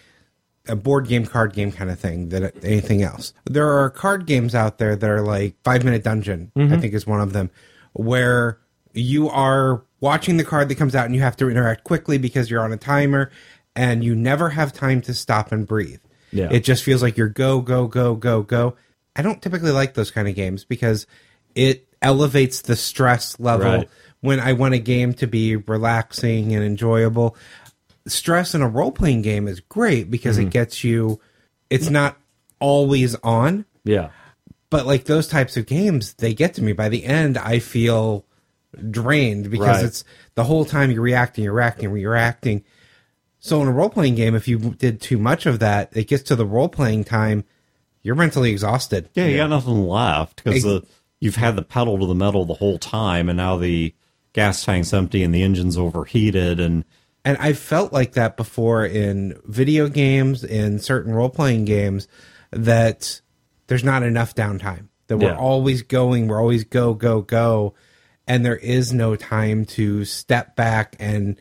a board game, card game kind of thing than anything else. There are card games out there that are like Five Minute Dungeon, I think is one of them, where you are watching the card that comes out and you have to interact quickly because you're on a timer and you never have time to stop and breathe. Yeah. It just feels like you're go, go, go, go, go. I don't typically like those kind of games because it elevates the stress level Right. when I want a game to be relaxing and enjoyable. Stress in a role playing game is great because Mm-hmm. it gets you, it's not always on, Yeah. but like those types of games, they get to me. By the end, I feel drained because Right. it's the whole time you're reacting, you're reacting, you're reacting. So in a role playing game, if you did too much of that, it gets to the role playing time, you're mentally exhausted. Yeah, you got nothing left because Ex- you've had the pedal to the metal the whole time, and now the gas tank's empty and the engine's overheated, and And I've felt like that before in video games, in certain role playing games, that there's not enough downtime. That we're Yeah. always going, we're always go, go, go. And there is no time to step back and,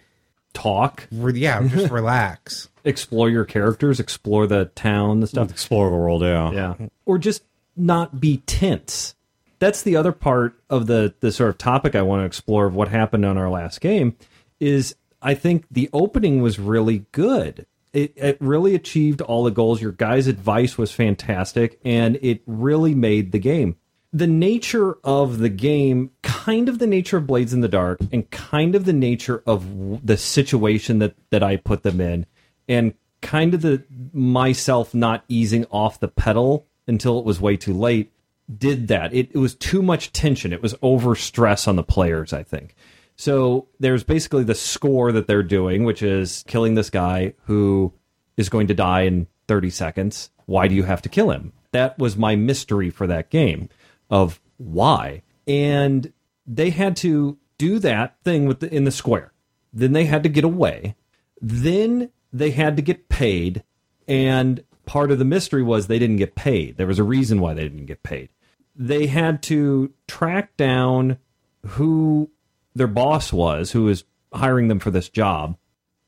Talk, re- yeah, just *laughs* relax. explore your characters, explore the town, the stuff. explore the world. Yeah, Yeah. Or just not be tense. That's the other part of the the sort of topic I want to explore of what happened on our last game is I think the opening was really good. It, it really achieved all the goals. Your guys' advice was fantastic, and it really made the game. The nature of the game, kind of the nature of Blades in the Dark, and kind of the nature of the situation that that I put them in, and kind of the myself not easing off the pedal until it was way too late did that. It, it was too much tension. It was over stress on the players, I think. So there's basically the score that they're doing, which is killing this guy who is going to die in 30 seconds. Why do you have to kill him? That was my mystery for that game of why. And they had to do that thing with the, in the square. Then they had to get away. Then they had to get paid. And part of the mystery was they didn't get paid. There was a reason why they didn't get paid. They had to track down who their boss was, who was hiring them for this job.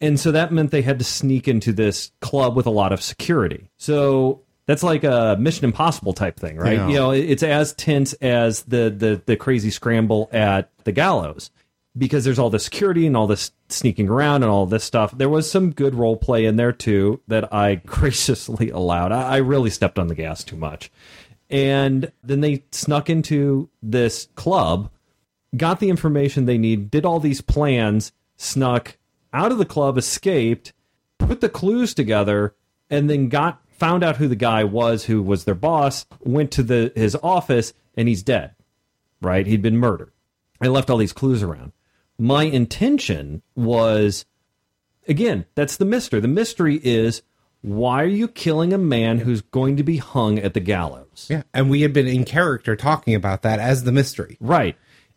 And so that meant they had to sneak into this club with a lot of security. So that's like a Mission Impossible type thing, right? Yeah. You know, it's as tense as the, the the crazy scramble at the gallows because there's all the security and all this sneaking around and all this stuff. There was some good role play in there too that I *laughs* graciously allowed. I, I really stepped on the gas too much. And then they snuck into this club, got the information they need, did all these plans, snuck out of the club, escaped, put the clues together, and then got found out who the guy was who was their boss, went to the his office, and he's dead. Right? He'd been murdered. I left all these clues around. My intention was again, that's the mystery. The mystery is why are you killing a man who's going to be hung at the gallows? Yeah. And we had been in character talking about that as the mystery. Right.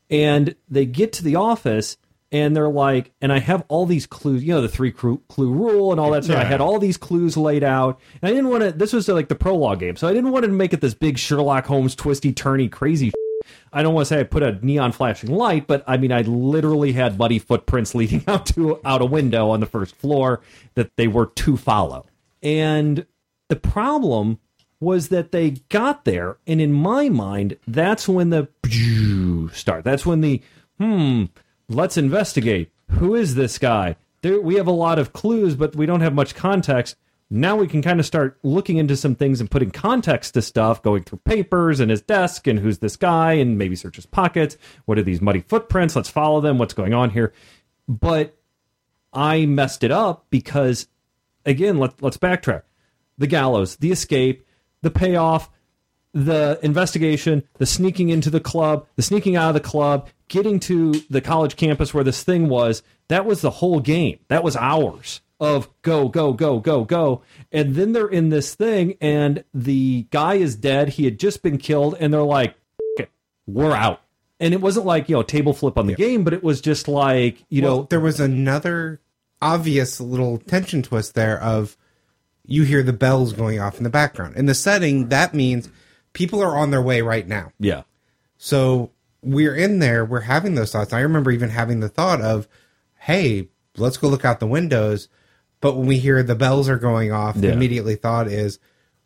And they get to the office and they're like, and I have all these clues, you know, the three clue, clue rule and all that stuff. I had all these clues laid out. And I didn't want to, this was like the prologue game. So I didn't want to make it this big Sherlock Holmes twisty, turny, crazy. *laughs* I don't want to say I put a neon flashing light, but I mean, I literally had muddy footprints *laughs* leading out to out a window on the first floor that they were to follow. And the problem was that they got there, and in my mind, that's when the *laughs* start. That's when the hmm, let's investigate. Who is this guy? There, we have a lot of clues, but we don't have much context. Now we can kind of start looking into some things and putting context to stuff, going through papers and his desk and who's this guy, and maybe search his pockets. What are these muddy footprints? Let's follow them. What's going on here? But I messed it up because, again, let, let's backtrack. The gallows, the escape, the payoff, the investigation, the sneaking into the club, the sneaking out of the club, getting to the college campus where this thing was, that was the whole game. That was hours of go, go, go, go, go. And then they're in this thing, and the guy is dead. He had just been killed, and they're like, it, we're out. And it wasn't like, you know, table flip on the game, but it was just like, you well, know, there was another obvious little tension twist there of you hear the bells going off in the background. In the setting, that means people are on their way right now. yeah. So we're in there, we're having those thoughts. I remember even having the thought of, hey, let's go look out the windows. But when we hear the bells are going off, the immediately thought is,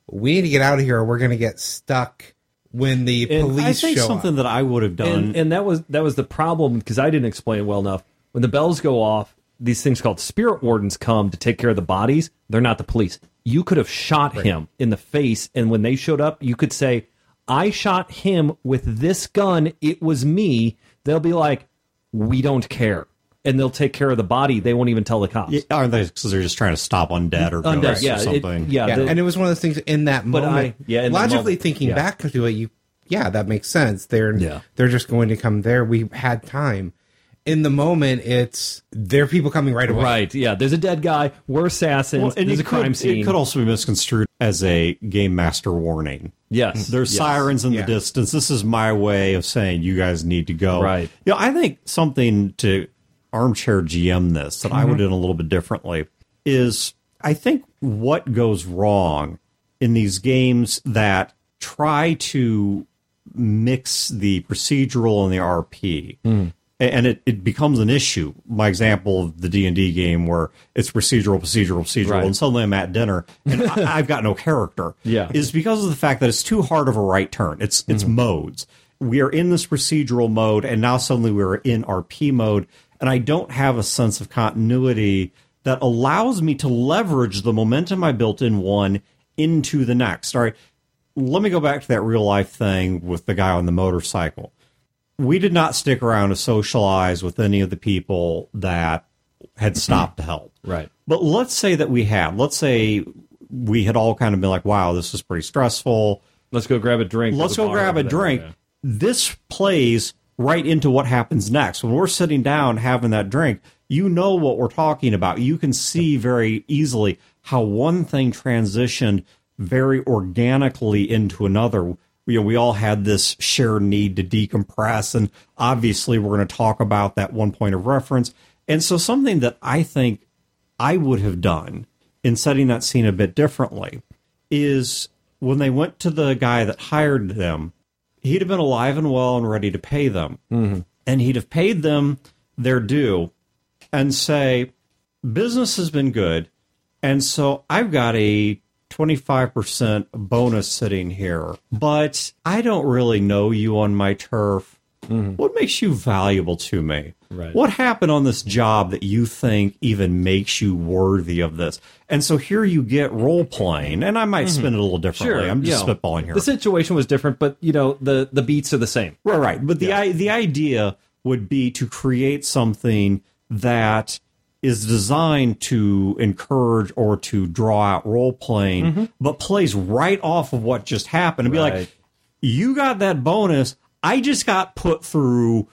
we need to get out of here or we're going to get stuck when the And police I think show something up. that I would have done. and, and that was that was the problem because I didn't explain it well enough. When the bells go off, these things called spirit wardens come to take care of the bodies. They're not the police. You could have shot him in the face, and when they showed up, you could say, "I shot him with this gun. It was me." They'll be like, "We don't care," and they'll take care of the body. They won't even tell the cops. Yeah, aren't they? Because they're just trying to stop undead or Undead, ghosts yeah, or it- something. yeah, yeah, the- and it was one of those things in that But moment. I- yeah, in logically moment, thinking yeah. back to it, you yeah, that makes sense. They're Yeah. they're just going to come there. We had time. In the moment, it's there are people coming right away. Right? Yeah. There's a dead guy. We're assassins. Well, and there's it a crime could, scene. It could also be misconstrued as a game master warning. yes. Mm-hmm. There's yes. sirens in Yeah. the distance. This is my way of saying you guys need to go. Right. You know, I think something to armchair GM this that I would mm-hmm. do a little bit differently is I think what goes wrong in these games that try to mix the procedural and the RP. Mm. And it, it becomes an issue. My example of the D and D game where it's procedural, procedural, procedural, Right. and suddenly I'm at dinner and I, *laughs* I've got no character. Yeah. is because of the fact that it's too hard of a right turn. It's it's mm-hmm. modes. We are in this procedural mode, and now suddenly we're in RP mode, and I don't have a sense of continuity that allows me to leverage the momentum I built in one into the next. All right, let me go back to that real life thing with the guy on the motorcycle. We did not stick around to socialize with any of the people that had stopped to help. Right. But let's say that we had. Let's say we had all kind of been like, wow, this is pretty stressful. Let's go grab a drink. Let's go grab a drink. Yeah. This plays right into what happens next. When we're sitting down having that drink, you know what we're talking about. You can see very easily how one thing transitioned very organically into another. You know, we all had this shared need to decompress, and obviously, we're going to talk about that one point of reference. And so, something that I think I would have done in setting that scene a bit differently is when they went to the guy that hired them, he'd have been alive and well and ready to pay them. Mm-hmm. And he'd have paid them their due and say, business has been good. And so I've got a 25% bonus sitting here, but I don't really know you on my turf. Mm-hmm. What makes you valuable to me? Right. What happened on this job that you think even makes you worthy of this? And so here you get role playing, and I might mm-hmm. spin it a little differently. I'm just you know, spitballing here. The situation was different, but you know the the beats are the same. Right, right. But the i the idea would be to create something that is designed to encourage or to draw out role playing, mm-hmm. but plays right off of what just happened and be like, "You got that bonus. I just got put through."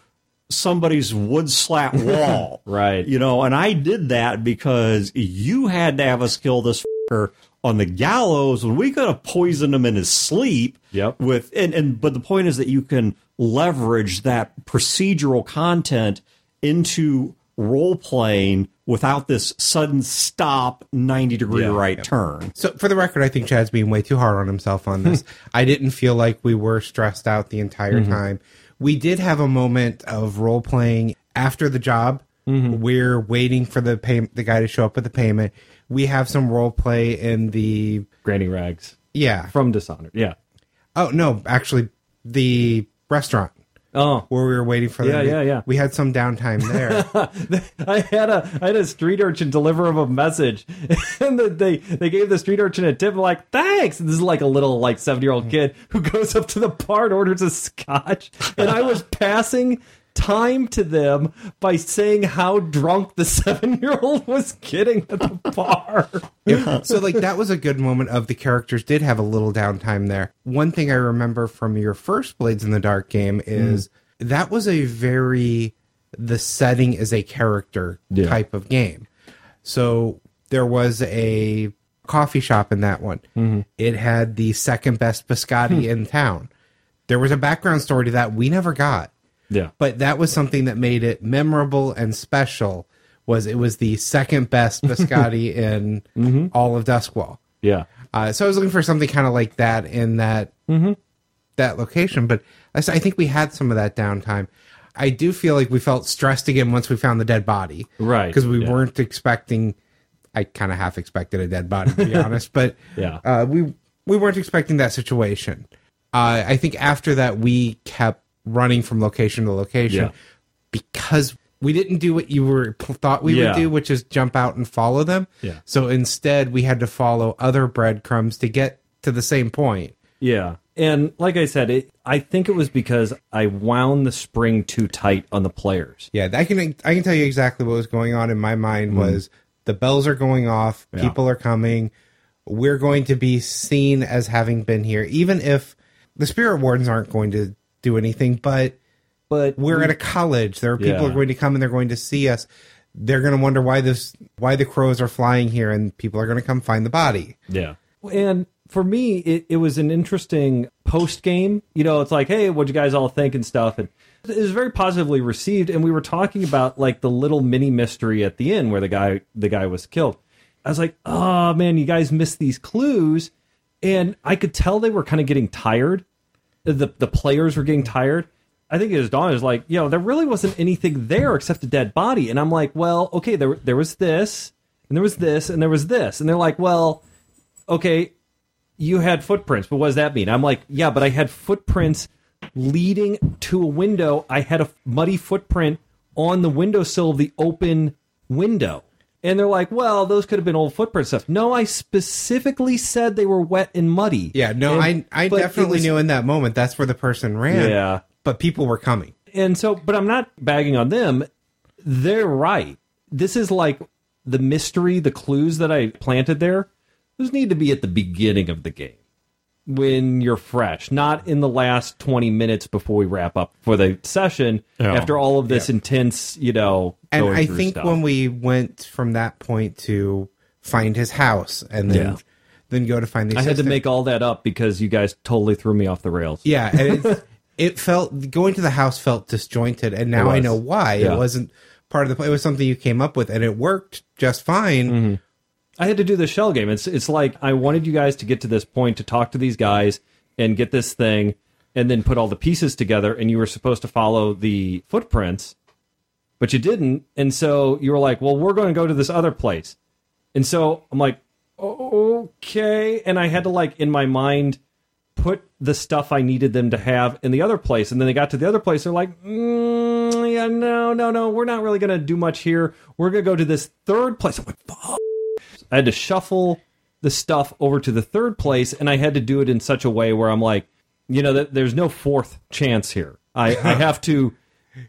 somebody's wood slat *laughs* wall Right. you know and i did that because you had to have us kill this fucker on the gallows when we could have poisoned him in his sleep Yep. with and, and but the point is that you can leverage that procedural content into role playing without this sudden stop 90 degree Yeah. right turn So for the record, I think Chad's being way too hard on himself on this. *laughs* I didn't feel like we were stressed out the entire mm-hmm. time. We did have a moment of role playing after the job. Mm-hmm. We're waiting for the pay- the guy to show up with the payment. We have some role play in the Granny rags. Yeah. from Dishonored. Yeah. Oh no, actually, the restaurant Oh, where we were waiting for Yeah, them. yeah, yeah. We had some downtime there. *laughs* I had a I had a street urchin deliver him a message, *laughs* and the, they they gave the street urchin a tip. Like thanks. And this is like a little like seven year old mm. kid who goes up to the bar and orders a scotch, and I was passing time to them by saying how drunk the *laughs* seven year old was getting at the *laughs* bar. so like that was a good moment of the characters did have a little downtime there. One thing I remember from your first Blades in the Dark game hmm. is that was a very the setting is a character Yeah. type of game. So there was a coffee shop in that one. Mm-hmm. It had the second best biscotti hmm. in town. There was a background story to that we never got. Yeah, But that was something that made it memorable and special was it was the second best biscotti *laughs* in all of Duskwall. yeah, Uh, so I was looking for something kind of like that in that that location, but I think we had some of that downtime. I do feel like we felt stressed again once we found the dead body, Right, Because we yeah. weren't expecting. I kind of half expected a dead body to be *laughs* honest, but Yeah. uh, we we weren't expecting that situation. Uh, I think after that we kept running from location to location Yeah. because we didn't do what you were thought we Yeah. would do, which is jump out and follow them. Yeah. So instead, we had to follow other breadcrumbs to get to the same point. yeah. And like I said, it, I think it was because I wound the spring too tight on the players. Yeah, I can I can tell you exactly what was going on in my mind mm-hmm. was the bells are going off, Yeah. people are coming, we're going to be seen as having been here, even if the spirit wardens aren't going to do anything, but But we're at a college. There are people Yeah. are going to come and they're going to see us. They're going to wonder why this why the crows are flying here and people are going to come find the body. Yeah. And for me, it, it was an interesting post game. You know, it's like, hey, what'd you guys all think and stuff? And it was very positively received. And we were talking about like the little mini mystery at the end where the guy the guy was killed. I was like, oh man, you guys missed these clues. And I could tell they were kind of getting tired. The the players were getting tired. I think it was Dawn is like, you know, there really wasn't anything there except a dead body. And I'm like, well, okay, there there was this, and there was this, and there was this. And they're like, well, okay, you had footprints, but what does that mean? I'm like, yeah, but I had footprints leading to a window. I had a muddy footprint on the windowsill of the open window. And they're like, well, those could have been old footprint stuff. No, I specifically said they were wet and muddy. Yeah, no, And- I I definitely was- knew in that moment that's where the person ran. Yeah. But people were coming. And so, but I'm not bagging on them. They're right. This is like the mystery, the clues that I planted there. Those need to be at the beginning of the game when you're fresh, not in the last 20 minutes before we wrap up for the session Yeah. after all of this intense, you know, And going I think stuff. when we went from that point to find his house and then Yeah. then go to find the I had to make all that up because you guys totally threw me off the rails. Yeah, and it, *laughs* it felt going to the house felt disjointed, and now I know why. Yeah. It wasn't part of the. play. It was something you came up with, and it worked just fine. Mm-hmm. I had to do the shell game. It's it's like I wanted you guys to get to this point to talk to these guys and get this thing and then put all the pieces together and you were supposed to follow the footprints but you didn't and so you were like, "Well, we're going to go to this other place." And so I'm like, "Okay." And I had to like in my mind put the stuff I needed them to have in the other place. And then they got to the other place. They're like, mm, yeah, no, no, no, we're not really going to do much here. We're going to go to this third place. I'm like, fuck. I had to shuffle the stuff over to the third place, and I had to do it in such a way where I'm like, you know, that there's no fourth chance here. I, I *laughs* have to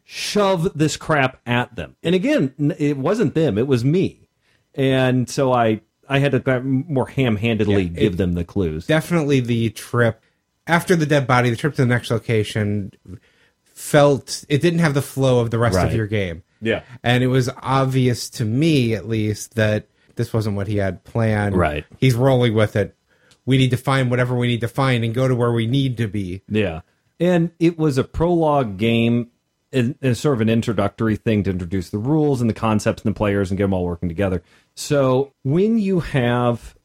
shove this crap at them. And again, it wasn't them; it was me. And so I I had to more ham-handedly give them the clues. Definitely, the trip after the dead body, the trip to the next location felt it didn't have the flow of the rest Right. of your game. Yeah. and it was obvious to me, at least, that this wasn't what he had planned. Right. he's rolling with it. We need to find whatever we need to find and go to where we need to be. Yeah. And it was a prologue game and, and sort of an introductory thing to introduce the rules and the concepts and the players and get them all working together. So when you have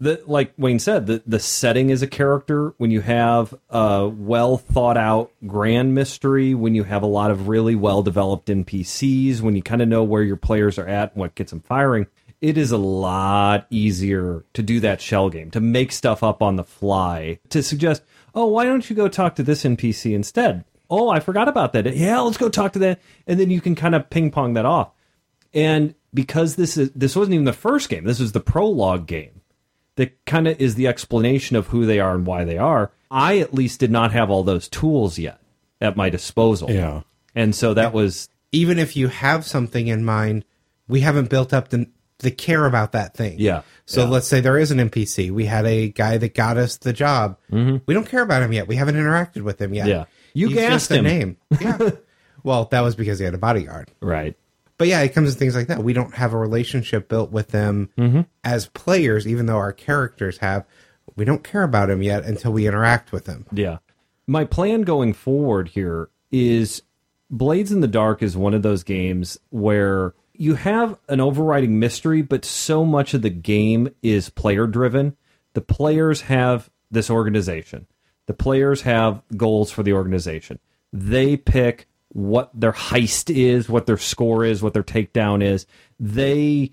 the like Wayne said, the the setting is a character, when you have a well thought out grand mystery, when you have a lot of really well developed NPCs, when you kind of know where your players are at and what gets them firing, it is a lot easier to do that shell game, to make stuff up on the fly, to suggest, oh, why don't you go talk to this NPC instead? Oh, I forgot about that. Yeah, let's go talk to that. And then you can kind of ping pong that off. And because this is this wasn't even the first game, this was the prologue game that kind of is the explanation of who they are and why they are. I at least did not have all those tools yet at my disposal. Yeah. And so that was Even if you have something in mind, we haven't built up the the care about that thing. Yeah. So Yeah. let's say there is an NPC. We had a guy that got us the job. We don't care about him yet. We haven't interacted with him yet. Mm-hmm. Yeah. You He's gassed a him. name. *laughs* Yeah. well, that was because he had a bodyguard. right. But yeah, it comes to things like that. We don't have a relationship built with them Mm-hmm. as players, even though our characters have. We don't care about him yet until we interact with him. Yeah. My plan going forward here is Blades in the Dark is one of those games where you have an overriding mystery, but so much of the game is player driven. The players have this organization, the players have goals for the organization. They pick what their heist is, what their score is, what their takedown is. They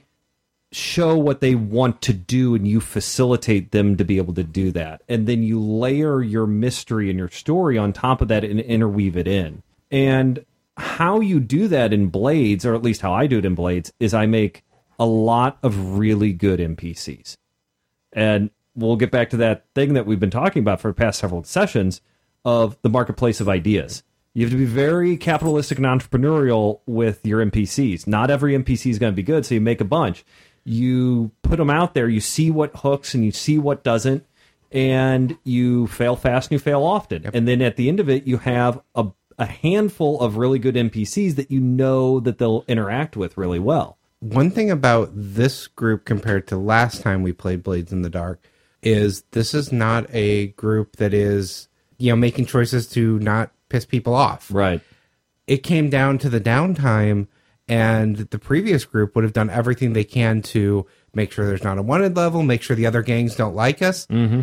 show what they want to do and you facilitate them to be able to do that. And then you layer your mystery and your story on top of that and interweave it in. And how you do that in Blades, or at least how I do it in Blades, is I make a lot of really good NPCs. And we'll get back to that thing that we've been talking about for the past several sessions of the marketplace of ideas. You have to be very capitalistic and entrepreneurial with your NPCs. Not every NPC is going to be good, so you make a bunch. You put them out there, you see what hooks and you see what doesn't, and you fail fast and you fail often. And then at the end of it, you have a, a handful of really good NPCs that you know that they'll interact with really well. One thing about this group compared to last time we played Blades in the Dark is this is not a group that is, you know, making choices to not piss people off. Right. It came down to the downtime, and the previous group would have done everything they can to make sure there's not a wanted level, make sure the other gangs don't like us. Mm-hmm.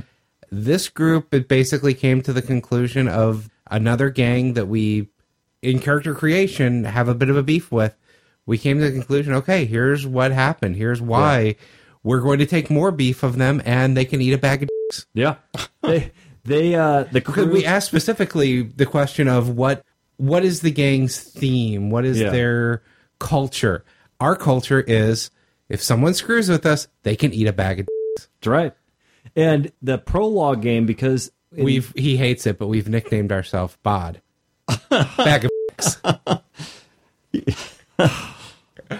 This group, it basically came to the conclusion of another gang that we, in character creation, have a bit of a beef with. We came to the conclusion, okay, here's what happened. Here's why. We're going to take more beef of them, and they can eat a bag of dicks. Yeah. *laughs* they, they, uh, the Because crew. we asked specifically the question of what what is the gang's theme? What is Yeah. their culture? Our culture is if someone screws with us, they can eat a bag of. dicks. That's right. And the prologue game, because in- We've he hates it, but we've nicknamed ourselves Bod. *laughs* bag of.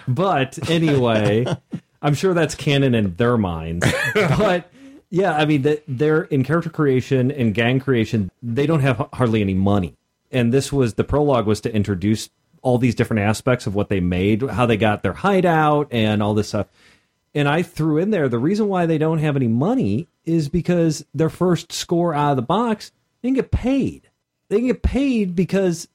But anyway, I'm sure that's canon in their minds. But yeah, I mean, that they're in character creation and gang creation. They don't have hardly any money, and this was the prologue was to introduce all these different aspects of what they made, how they got their hideout, and all this stuff. And I threw in there the reason why they don't have any money is because their first score out of the box they didn't get paid. They didn't get paid because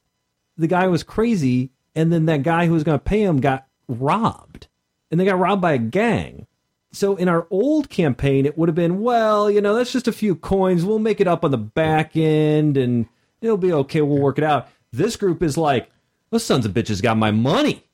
the guy was crazy, and then that guy who was going to pay him got robbed, and they got robbed by a gang. So in our old campaign, it would have been, well, you know, that's just a few coins. We'll make it up on the back end, and it'll be okay. We'll work it out. This group is like, those sons of bitches got my money.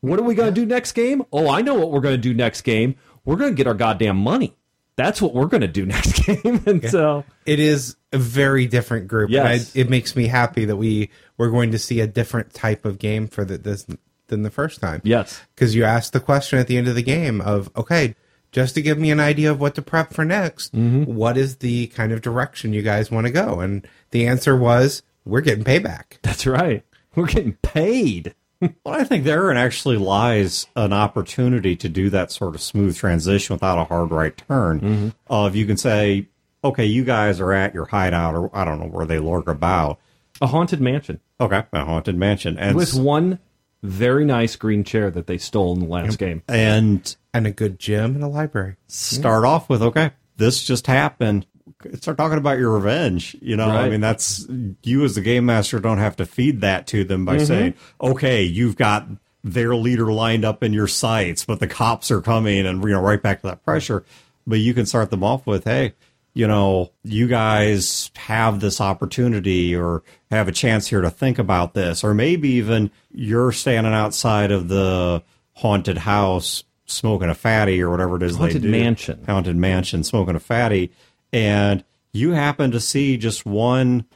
What are we going to do next game? Oh, I know what we're going to do next game. We're going to get our goddamn money. That's what we're going to do *laughs* next game. And so, It is a very different group. and I- Yes. it makes me happy that we we're going to see a different type of game for the, this than the first time. yes. because you asked the question at the end of the game of okay just to give me an idea of what to prep for next mm-hmm. what is the kind of direction you guys want to go and the answer was we're getting payback That's right. We're getting paid. Well, I think therein actually lies an opportunity to do that sort of smooth transition without a hard right turn. Mm-hmm. Of you can say, okay, you guys are at your hideout, or I don't know where they lurk about. A haunted mansion Okay, a haunted mansion, and with one very nice green chair that they stole in the last game. and and a good gym and a library start off with, okay, this just happened. Start talking about your revenge. You know, I mean, that's you as the game master don't have to feed that to them by mm-hmm. saying, okay, you've got their leader lined up in your sights, but the cops are coming and, you know, right back to that pressure. But you can start them off with, hey, you know, you guys have this opportunity or have a chance here to think about this, or maybe even you're standing outside of the haunted house smoking a fatty or whatever it is Haunted they do. Mansion. Haunted Mansion, smoking a fatty, and you happen to see just one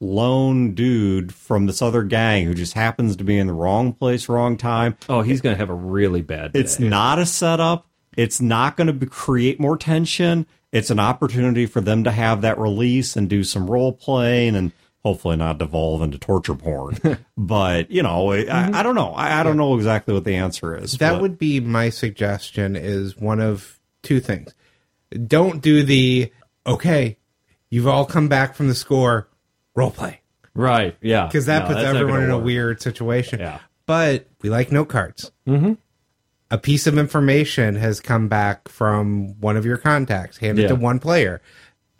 lone dude from this other gang who just happens to be in the wrong place, wrong time. Oh, he's going to have a really bad day. It's not a setup. It's not going to create more tension. It's an opportunity for them to have that release and do some role playing and hopefully not devolve into torture porn. *laughs* but you know, I, I mm-hmm. don't know. I, I don't know exactly what the answer is. That but- would be my suggestion is one of two things. Don't do the okay, you've all come back from the score, role play. right. Yeah. Because that No, puts everyone in a weird situation. Yeah. But we like note cards. Mm-hmm. A piece of information has come back from one of your contacts, handed Yeah. to one player.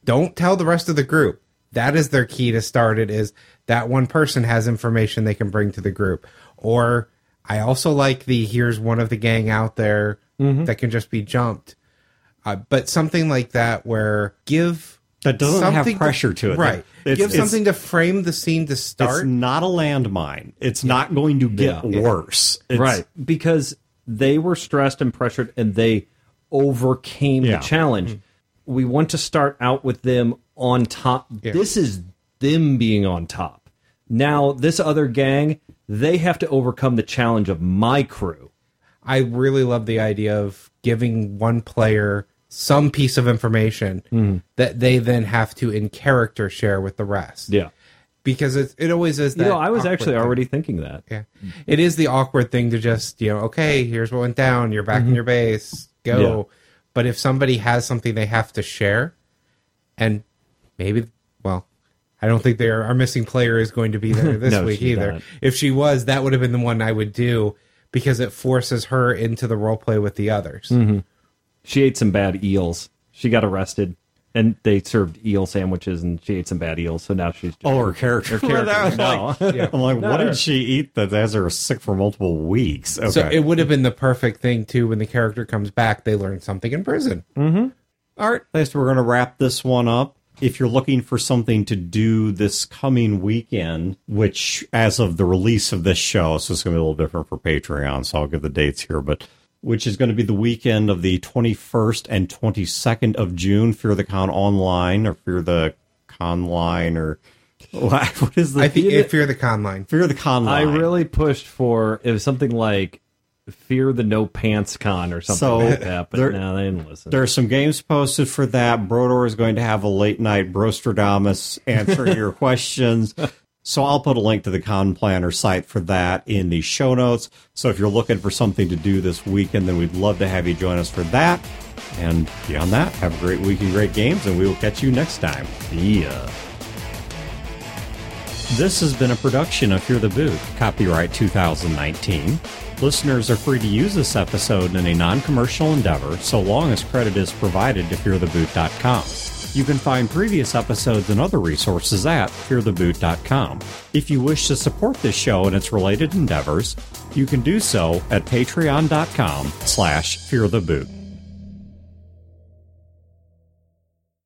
Don't tell the rest of the group. That is their key to start it is that one person has information they can bring to the group. Or I also like the here's one of the gang out there Mm-hmm. that can just be jumped. Uh, but something like that where give That doesn't have something pressure to it. Right. It's- give it's- something to frame the scene to It's start. not a landmine. It's not going to get Yeah. worse. It's, right because they were stressed and pressured and they overcame Yeah. the challenge we want to start out with them on top this is them being on top now this other gang they have to overcome the challenge of my crew I really love the idea of giving one player some piece of information that they then have to in character share with the rest. yeah Because it, it always is that. you know i was actually thing. already thinking that Yeah. It is the awkward thing to just, you know, okay, here's what went down. You're back in your base. Go. Mm-hmm. Yeah. But if somebody has something they have to share, and maybe, well, I don't think our missing player is going to be there *laughs* this No, week either. not. If she was, that would have been the one I would do because it forces her into the role play with the others. Mm-hmm. she ate some bad eels she got arrested and they served eel sandwiches and she ate some bad eels so now she's Oh, her character. character, *laughs* I was no. like, *laughs* I'm like, what No. did she eat that has her sick for multiple weeks? Okay. So it would have been the perfect thing too when the character comes back. They learn something in prison. All right, I guess we're going to wrap this one up. If you're looking for something to do this coming weekend, which as of the release of this show, so it's going to be a little different for Patreon, so I'll give the dates here, but which is going to be the weekend of the 21st and 22nd of June, Fear the Con Online or Fear the Conline or *laughs* what is the I think if you're the conline, Fear the Conline? I really pushed for it was something like Fear the No Pants Con or something So, like that, but there- no, they didn't listen. There are some games posted for that. Brodor is going to have a late night Brostradamus answering your *laughs* questions. So I'll put a link to the Con Planner site for that in the show notes. So if you're looking for something to do this weekend, then we'd love to have you join us for that. And beyond that, have a great week and great games, and we will catch you next time. yeah. This has been a production of Fear the Boot, copyright 2019. Listeners are free to use this episode in a non commercial endeavor so long as credit is provided to feartheboot.com. You can find previous episodes and other resources at feartheboot.com. If you wish to support this show and its related endeavors, you can do so at patreon.com slash feartheboot.